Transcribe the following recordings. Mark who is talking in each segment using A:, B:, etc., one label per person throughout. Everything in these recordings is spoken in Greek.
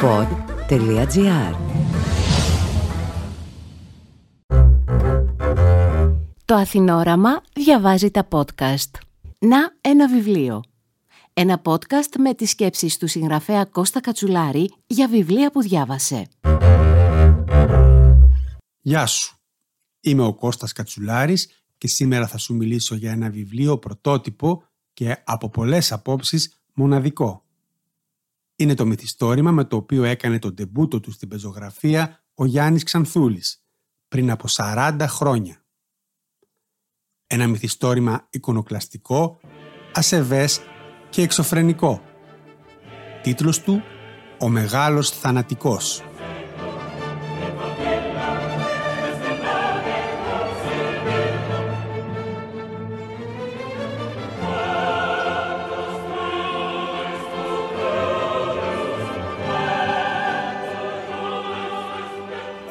A: pod.gr Το Αθηνόραμα διαβάζει τα podcast. Να ένα βιβλίο. Ένα podcast με τις σκέψεις του συγγραφέα Κώστα Κατσουλάρη για βιβλία που διάβασε.
B: Γεια σου. Είμαι ο Κώστας Κατσουλάρης και σήμερα θα σου μιλήσω για ένα βιβλίο πρωτότυπο και από πολλές απόψεις μοναδικό. Είναι το μυθιστόρημα με το οποίο έκανε τον τεμπούτο του στην πεζογραφία ο Γιάννης Ξανθούλης πριν από 40 χρόνια. Ένα μυθιστόρημα εικονοκλαστικό, ασεβές και εξωφρενικό. Τίτλος του «Ο Μεγάλος Θανατικός».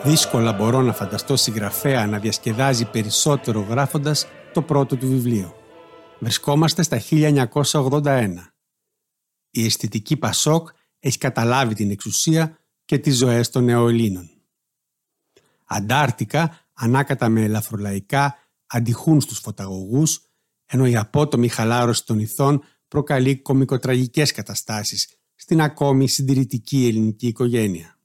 B: Δύσκολα μπορώ να φανταστώ συγγραφέα να διασκεδάζει περισσότερο γράφοντας το πρώτο του βιβλίο. Βρισκόμαστε στα 1981. Η αισθητική Πασόκ έχει καταλάβει την εξουσία και τις ζωές των νεοελλήνων. Αντάρτικα, ανάκατα με ελαφρολαϊκά, αντιχούν στους φωταγωγούς, ενώ η απότομη χαλάρωση των ηθών προκαλεί κομικοτραγικές καταστάσεις στην ακόμη συντηρητική ελληνική οικογένεια.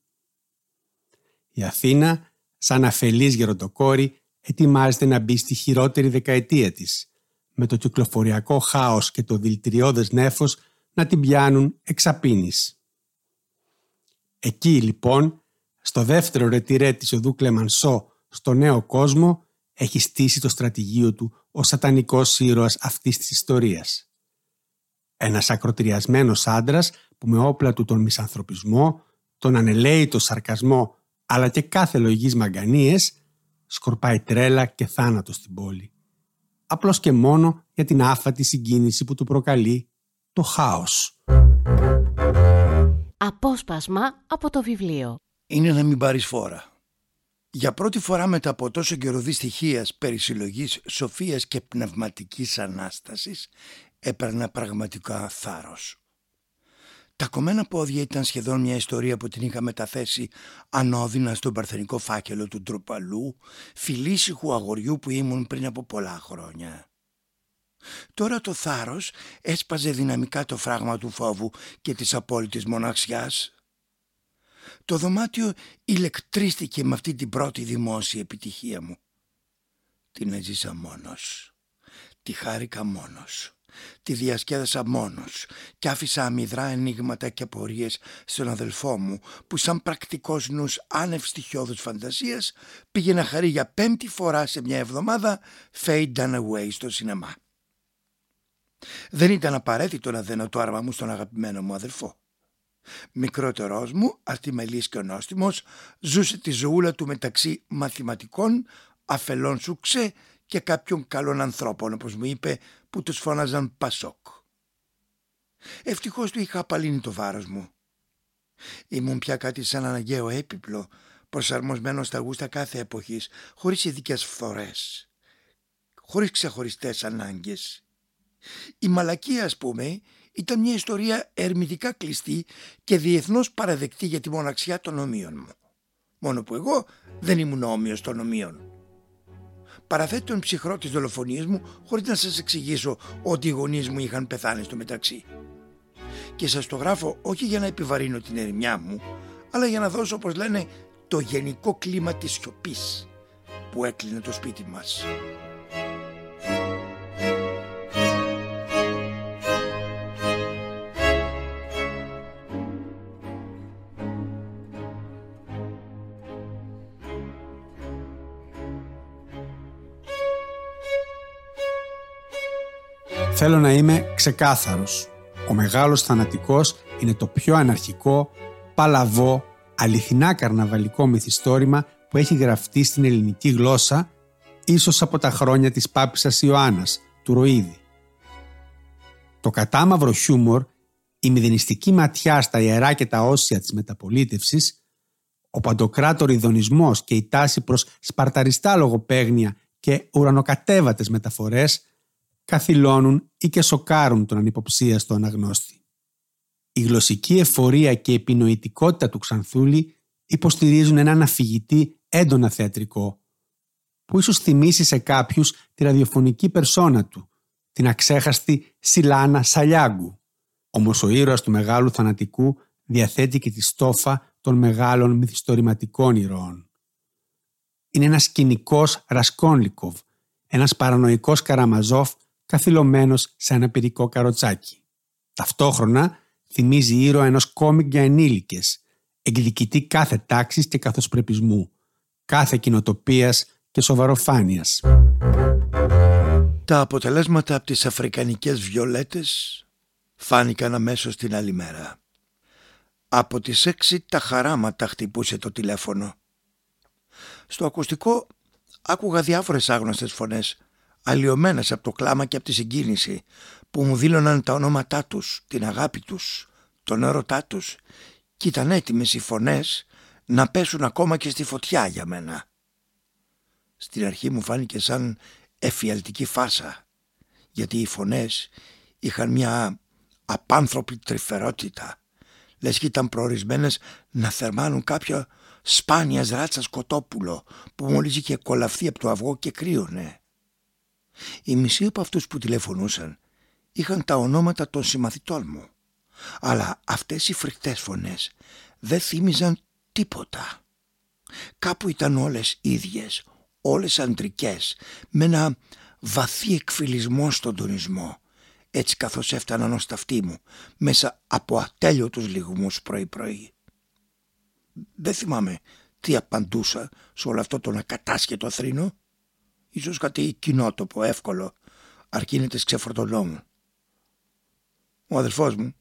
B: Η Αθήνα, σαν αφελής γεροντοκόρη, ετοιμάζεται να μπει στη χειρότερη δεκαετία της, με το κυκλοφοριακό χάος και το δηλητηριώδες νέφος να την πιάνουν εξαπίνης. Εκεί λοιπόν, στο δεύτερο ρετυρέ της οδού Κλεμανσό, στο νέο κόσμο, έχει στήσει το στρατηγείο του ο σατανικός ήρωας αυτής της ιστορίας. Ένας ακροτηριασμένος άντρας που με όπλα του τον μισανθρωπισμό, τον ανελαίητο σαρκασμό αλλά και κάθε λογής μαγκανίες σκορπάει τρέλα και θάνατο στην πόλη. Απλώς και μόνο για την άφατη συγκίνηση που του προκαλεί το χάος.
A: Απόσπασμα από το βιβλίο.
C: Είναι να μην πάρεις φόρα. Για πρώτη φορά μετά από τόσο καιρό δυστυχίας, περισυλλογής, σοφίας και πνευματικής ανάστασης έπαιρνα πραγματικά θάρρος. Τα κομμένα πόδια ήταν σχεδόν μια ιστορία που την είχα μεταθέσει ανώδυνα στον παρθενικό φάκελο του ντροπαλού, φιλήσυχου αγοριού που ήμουν πριν από πολλά χρόνια. Τώρα το θάρρος έσπαζε δυναμικά το φράγμα του φόβου και της απόλυτης μοναξιάς. Το δωμάτιο ηλεκτρίστηκε με αυτή την πρώτη δημόσια επιτυχία μου. Την έζησα μόνος. Τη χάρηκα μόνος. Τη διασκέδασα μόνος και άφησα αμυδρά ενίγματα και απορίες στον αδελφό μου που σαν πρακτικός νους άνευ στοιχειώδους φαντασίας πήγε να χαρεί για πέμπτη φορά σε μια εβδομάδα Fade Done Away στο σινεμά. Δεν ήταν απαραίτητο να δένω το άρμα μου στον αγαπημένο μου αδελφό. Μικρότερός μου, αρτιμελής και νόστιμος, ζούσε τη ζωούλα του μεταξύ μαθηματικών, αφελών σου ξέ και κάποιων καλών ανθρώπων, όπως μου είπε, που τους φώναζαν Πασόκ. Ευτυχώς του είχα απαλύνει το βάρος μου. Ήμουν πια κάτι σαν αναγκαίο έπιπλο, προσαρμοσμένο στα γούστα κάθε εποχής, χωρίς ειδικές φθορές, χωρίς ξεχωριστές ανάγκες. Η μαλακία, ας πούμε, ήταν μια ιστορία ερμητικά κλειστή και διεθνώς παραδεκτή για τη μοναξιά των ομοίων μου. Μόνο που εγώ δεν ήμουν όμοιος των ομοίων παραθέτω τον ψυχρό της δολοφονίας μου χωρίς να σας εξηγήσω ότι οι γονείς μου είχαν πεθάνει στο μεταξύ. Και σας το γράφω όχι για να επιβαρύνω την ερημιά μου, αλλά για να δώσω όπως λένε το γενικό κλίμα της σιωπής που έκλεινε το σπίτι μας.
B: Θέλω να είμαι ξεκάθαρος. Ο μεγάλος θανατικός είναι το πιο αναρχικό, παλαβό, αληθινά καρναβαλικό μυθιστόρημα που έχει γραφτεί στην ελληνική γλώσσα ίσως από τα χρόνια της Πάπισσας Ιωάννας, του Ροίδη. Το κατάμαυρο χιούμορ, η μηδενιστική ματιά στα ιερά και τα όσια της μεταπολίτευσης, ο παντοκράτορ ειδονισμός και η τάση προς σπαρταριστά λογοπαίγνια και ουρανοκατέβατες μεταφορές καθυλώνουν ή και σοκάρουν τον ανυποψίαστο αναγνώστη. Η γλωσσική εφορία και η επινοητικότητα του Ξανθούλη υποστηρίζουν έναν αφηγητή έντονα θεατρικό, που ίσως θυμίσει σε κάποιους τη ραδιοφωνική περσόνα του, την αξέχαστη Σιλάνα Σαλιάγκου. Όμως ο ήρωας του μεγάλου θανατικού διαθέτει και τη στόφα των μεγάλων μυθιστορηματικών ηρώων. Είναι ένας κοινικός Ρασκόνλικοβ, ένας παρανοϊκός Καραμαζόφ καθυλωμένος σε ένα πυρικό καροτσάκι. Ταυτόχρονα θυμίζει ήρωα ενός κόμικ για ενήλικες, εκδικητή κάθε τάξης και καθοσπρεπισμού, κάθε κοινοτοπίας και σοβαροφάνειας.
C: Τα αποτελέσματα από τις αφρικανικές βιολέτες φάνηκαν αμέσως την άλλη μέρα. Από τις έξι τα χαράματα χτυπούσε το τηλέφωνο. Στο ακουστικό άκουγα διάφορες άγνωστες φωνές, αλλοιωμένες από το κλάμα και από τη συγκίνηση, που μου δήλωναν τα ονόματά τους, την αγάπη τους, τον έρωτά τους και ήταν έτοιμες οι φωνές να πέσουν ακόμα και στη φωτιά για μένα. Στην αρχή μου φάνηκε σαν εφιαλτική φάσα, γιατί οι φωνές είχαν μια απάνθρωπη τρυφερότητα, λες και ήταν προορισμένες να θερμάνουν κάποιο σπάνιας ράτσας κοτόπουλο που μόλις είχε κολαφθεί από το αυγό και κρύωνε. Οι μισοί από αυτούς που τηλεφωνούσαν είχαν τα ονόματα των συμμαθητών μου, αλλά αυτές οι φρικτές φωνές δεν θύμιζαν τίποτα. Κάπου ήταν όλες ίδιες, όλες αντρικές, με ένα βαθύ εκφυλισμό στον τονισμό, έτσι καθώς έφταναν ως ταυτί μου, μέσα από ατέλειωτους λιγμούς πρωί-πρωί. Δεν θυμάμαι τι απαντούσα σε όλο αυτό τον ακατάσχετο θρήνο. Ίσως κάτι κοινότοπο, εύκολο, αρκίνητες ξεφορτωνών. Ο αδελφός μου,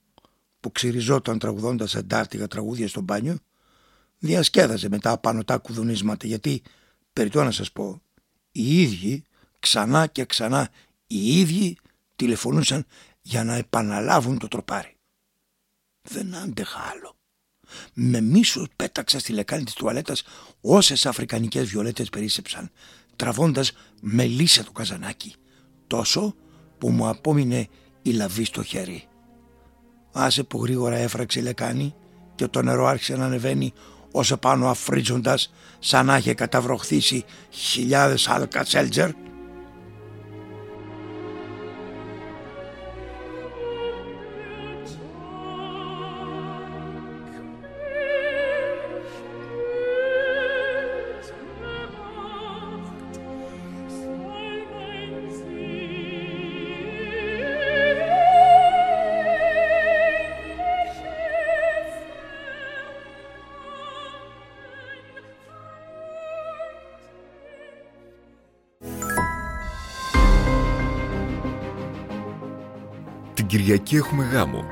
C: που ξυριζόταν τραγουδώντας εντάρτηγα τραγούδια στο μπάνιο, διασκέδαζε μετά απάνω τα κουδουνίσματα γιατί, περιττώ να σας πω, οι ίδιοι ξανά και ξανά οι ίδιοι τηλεφωνούσαν για να επαναλάβουν το τροπάρι. Δεν άντεχα άλλο. Με μίσος πέταξα στη λεκάνη της τουαλέτας όσες αφρικανικές βιολέτες περίσεψαν, τραβώντας με λύσα το καζανάκι, τόσο που μου απόμεινε η λαβή στο χέρι. Άσε που γρήγορα έφραξε η λεκάνη και το νερό άρχισε να ανεβαίνει όσο πάνω αφρίζοντας σαν να είχε καταβροχθήσει χιλιάδες άλκα
D: Κυριακή έχουμε γάμο.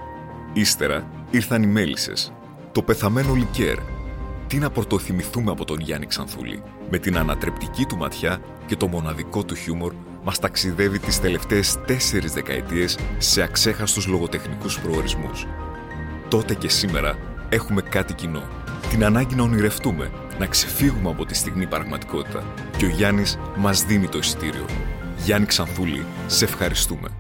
D: Ύστερα ήρθαν οι μέλισσες. Το πεθαμένο λικέρ. Τι να πρωτοθυμηθούμε από τον Γιάννη Ξανθούλη. Με την ανατρεπτική του ματιά και το μοναδικό του χιούμορ μας ταξιδεύει τις τελευταίες τέσσερις δεκαετίες σε αξέχαστους λογοτεχνικούς προορισμούς. Τότε και σήμερα έχουμε κάτι κοινό. Την ανάγκη να ονειρευτούμε, να ξεφύγουμε από τη στιγμή πραγματικότητα. Και ο Γιάννης μας δίνει το εισιτήριο. Γιάννη Ξανθούλη, σε ευχαριστούμε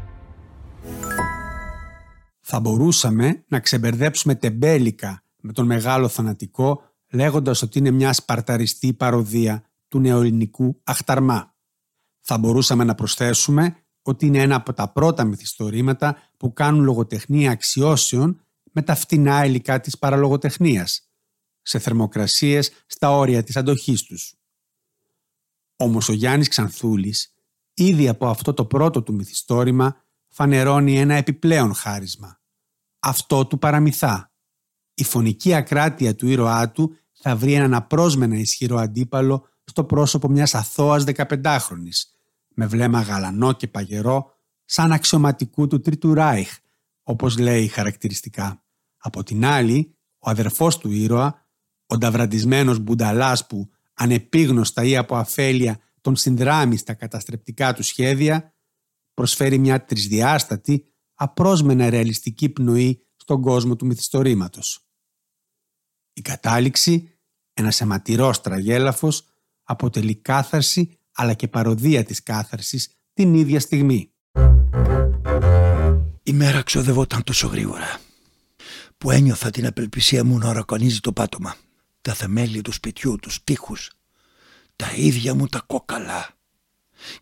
B: θα μπορούσαμε να ξεμπερδέψουμε τεμπέλικα με τον μεγάλο θανατικό λέγοντας ότι είναι μια σπαρταριστή παροδία του νεοελληνικού αχταρμά. Θα μπορούσαμε να προσθέσουμε ότι είναι ένα από τα πρώτα μυθιστορήματα που κάνουν λογοτεχνία αξιώσεων με τα φτηνά υλικά της παραλογοτεχνίας, σε θερμοκρασίες στα όρια της αντοχής τους. Όμως ο Γιάννης Ξανθούλης, ήδη από αυτό το πρώτο του μυθιστόρημα, φανερώνει ένα επιπλέον χάρισμα αυτό του παραμυθά. Η φωνική ακράτεια του ήρωά του θα βρει έναν απρόσμενα ισχυρό αντίπαλο στο πρόσωπο μιας αθώας 15χρονης, με βλέμμα γαλανό και παγερό, σαν αξιωματικού του Τρίτου Ράιχ, όπως λέει χαρακτηριστικά. Από την άλλη, ο αδερφός του ήρωα, ο νταβραντισμένος μπουνταλάς που ανεπίγνωστα ή από αφέλεια τον συνδράμει στα καταστρεπτικά του σχέδια, προσφέρει μια τρισδιάστατη απρόσμενα ρεαλιστική πνοή στον κόσμο του μυθιστορήματος. Η κατάληξη, ένας αιματηρός τραγέλαφος, αποτελεί κάθαρση αλλά και παροδία της κάθαρσης την ίδια στιγμή.
C: Η μέρα ξοδευόταν τόσο γρήγορα. που ένιωθα την απελπισία μου να ορακονίζει το πάτωμα. Τα θεμέλια του σπιτιού, τους τείχους, τα ίδια μου τα κόκαλα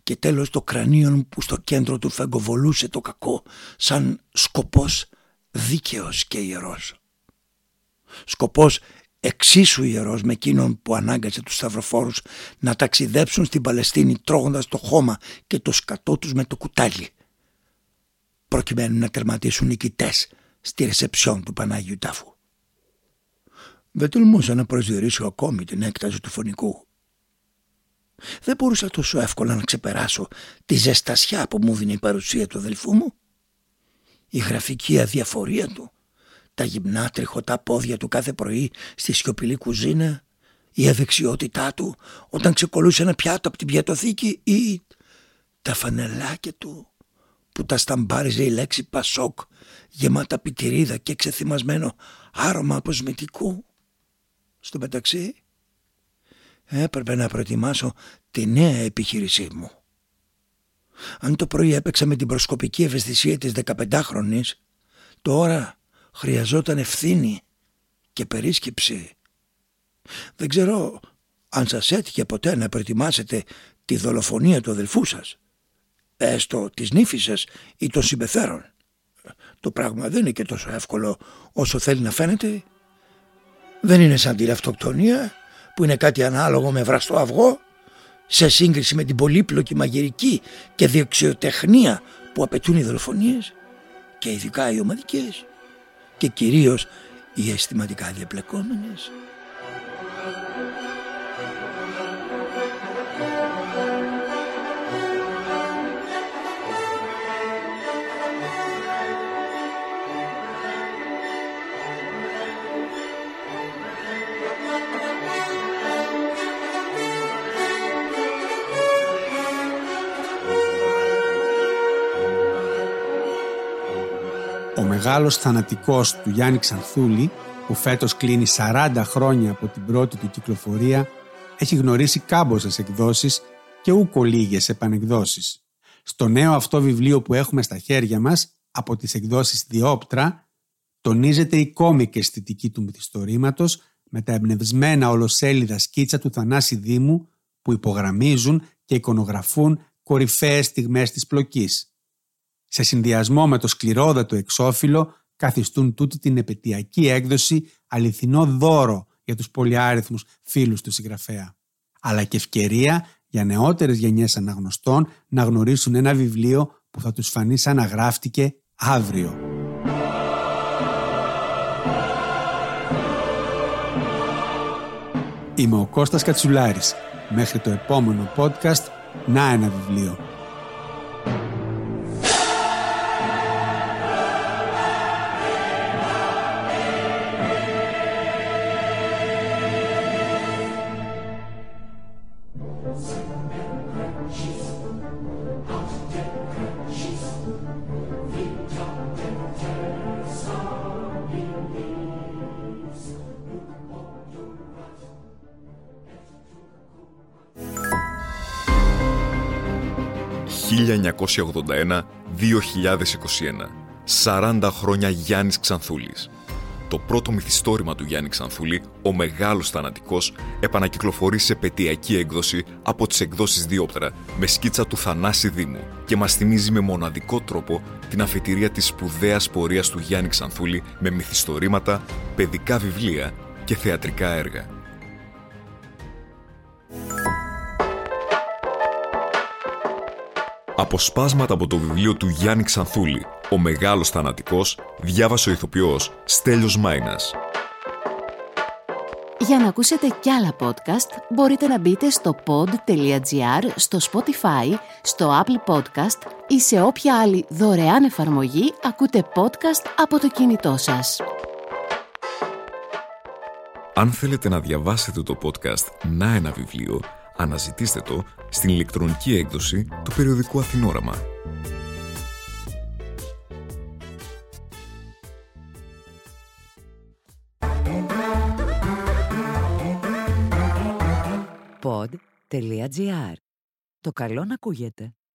C: και τέλος το κρανίο που στο κέντρο του φεγκοβολούσε το κακό σαν σκοπός δίκαιος και ιερός. Σκοπός εξίσου ιερός με εκείνον που ανάγκασε τους σταυροφόρους να ταξιδέψουν στην Παλαιστίνη τρώγοντας το χώμα και το σκατό τους με το κουτάλι προκειμένου να τερματίσουν νικητές στη ρεσεψιόν του Πανάγιου Τάφου. Δεν τολμούσα να προσδιορίσω ακόμη την έκταση του φωνικού. Δεν μπορούσα τόσο εύκολα να ξεπεράσω τη ζεστασιά που μου δίνει η παρουσία του αδελφού μου. Η γραφική αδιαφορία του, τα γυμνά τριχωτά πόδια του κάθε πρωί στη σιωπηλή κουζίνα, η αδεξιότητά του όταν ξεκολούσε ένα πιάτο από την πιατοθήκη ή τα φανελάκια του που τα σταμπάριζε η λέξη Πασόκ γεμάτα πιτηρίδα και ξεθυμασμένο άρωμα αποσμητικού. Στο μεταξύ έπρεπε να προετοιμάσω τη νέα επιχείρησή μου. Αν το πρωί έπαιξα με την προσκοπική ευαισθησία της 15χρονης, τώρα χρειαζόταν ευθύνη και περίσκεψη. Δεν ξέρω αν σας έτυχε ποτέ να προετοιμάσετε τη δολοφονία του αδελφού σας έστω της νύφης ή των συμπεθέρων. Το πράγμα δεν είναι και τόσο εύκολο όσο θέλει να φαίνεται. Δεν είναι σαν τη αυτοκτονία που είναι κάτι ανάλογο με βραστό αυγό σε σύγκριση με την πολύπλοκη μαγειρική και διεξιοτεχνία που απαιτούν οι δολοφονίες και ειδικά οι ομαδικές και κυρίως οι αισθηματικά διαπλεκόμενες.
B: Μεγάλος θανατικός του Γιάννη Ξανθούλη, που φέτος κλείνει 40 χρόνια από την πρώτη του κυκλοφορία, έχει γνωρίσει κάμποσες εκδόσεις και ούκο λίγες επανεκδόσεις. Στο νέο αυτό βιβλίο που έχουμε στα χέρια μας, από τις εκδόσεις Διόπτρα, τονίζεται η κόμικη αισθητική του μυθιστορήματος με τα εμπνευσμένα ολοσέλιδα σκίτσα του Θανάση Δήμου που υπογραμμίζουν και εικονογραφούν κορυφαίες στιγμές της πλοκής σε συνδυασμό με το σκληρόδατο εξώφυλλο καθιστούν τούτη την επαιτειακή έκδοση αληθινό δώρο για τους πολυάριθμους φίλους του συγγραφέα. Αλλά και ευκαιρία για νεότερες γενιές αναγνωστών να γνωρίσουν ένα βιβλίο που θα τους φανεί σαν να γράφτηκε αύριο. Είμαι ο Κώστας Κατσουλάρης. Μέχρι το επόμενο podcast, να ένα βιβλίο.
D: 1981-2021. 40 χρόνια Γιάννης Ξανθούλης. Το πρώτο μυθιστόρημα του Γιάννη Ξανθούλη, ο Μεγάλος Θανατικός, επανακυκλοφορεί σε πετειακή έκδοση από τις εκδόσεις Διόπτρα με σκίτσα του Θανάση Δήμου και μας θυμίζει με μοναδικό τρόπο την αφετηρία της σπουδαίας πορείας του Γιάννη Ξανθούλη με μυθιστορήματα, παιδικά βιβλία και θεατρικά έργα. Αποσπάσματα από το βιβλίο του Γιάννη Ξανθούλη «Ο Μεγάλος Θανατικός» διάβασε ο ηθοποιός Στέλιος Μάινας.
A: Για να ακούσετε κι άλλα podcast μπορείτε να μπείτε στο pod.gr, στο Spotify, στο Apple Podcast ή σε όποια άλλη δωρεάν εφαρμογή ακούτε podcast από το κινητό σας.
D: Αν θέλετε να διαβάσετε το podcast «Να ένα βιβλίο», Αναζητήστε το στην ηλεκτρονική έκδοση του περιοδικού Αθηνόραμα.
A: Pod.gr. Το καλό να ακούγεται.